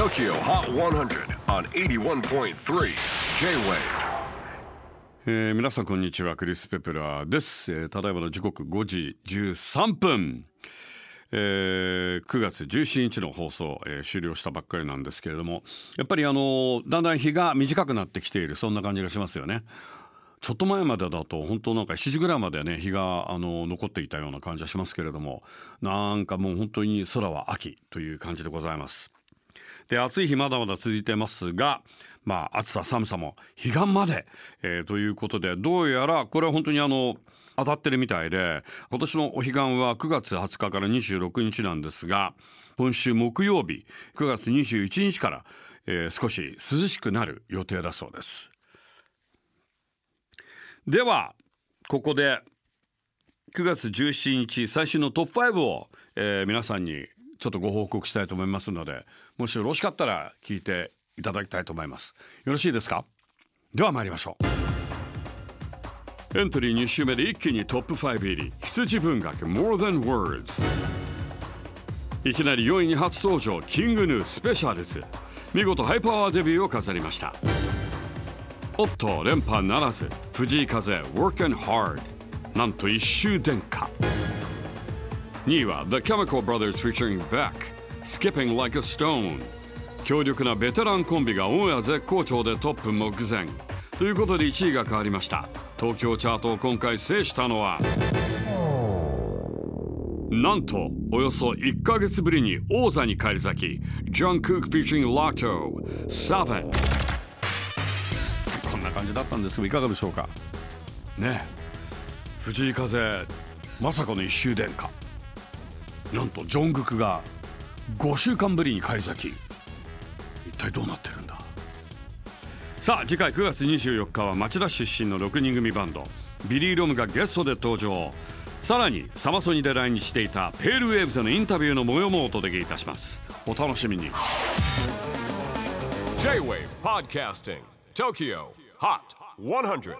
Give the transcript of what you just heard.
TOKYO HOT 100 on 81.3 J-WAVE えー皆さんこんにちは。クリス・ペプラーです、えーただいまの時刻5時13分、えー9月17日の放送、えー終了したばっかりなんですけれどもやっぱりあのだんだん日が短くなってきている。そんな感じがしますよね。ちょっと前までだと本当なんか7時ぐらいまでね日があの残っていたような感じはしますけれどもなんかもう本当に空は秋という感じでございます。で暑い日まだまだ続いてますがまあ暑さ寒さも彼岸まで、えーということでどうやらこれは本当にあの当たってるみたいで今年のお彼岸は9月20日から26日なんですが今週木曜日9月21日から、えー少し涼しくなる予定だそうです。ではここで9月17日最新のトップ5を、えー皆さんにちょっとご報告したいと思いますのでもしよろしかったら聞いていただきたいと思います。よろしいですか？では参りましょう。エントリー2週目で一気にトップ5入り。羊文学 More Than Words いきなり4位に初登場キングヌースペシャルズ。見事ハイパワーデビューを飾りました。おっと連覇ならず。藤井風 Working Hard なんと一周殿下。2位は The Chemical Brothers featuring Beck Skipping Like a Stone. 強力なベテランコンビがオンエア絶好調でトップ目前。ということで1位が変わりました。東京チャートを今回制したのはなんとおよそ1ヶ月ぶりに王座に返り咲き John Cook featuring Lotto. Seven. こんな感じだったんですがいかがでしょうか？ねえ。藤井風まさかの一周殿下なんとジョングクが5週間ぶりに返り咲き一体どうなってるんだ？さあ次回9月24日は町田出身の6人組バンドビリー・ロムがゲストで登場。さらにサマソニで来日していたペールウェーブズのインタビューの模様もお届けいたします。お楽しみに。J-WAVE PODCASTING TOKYO HOT 100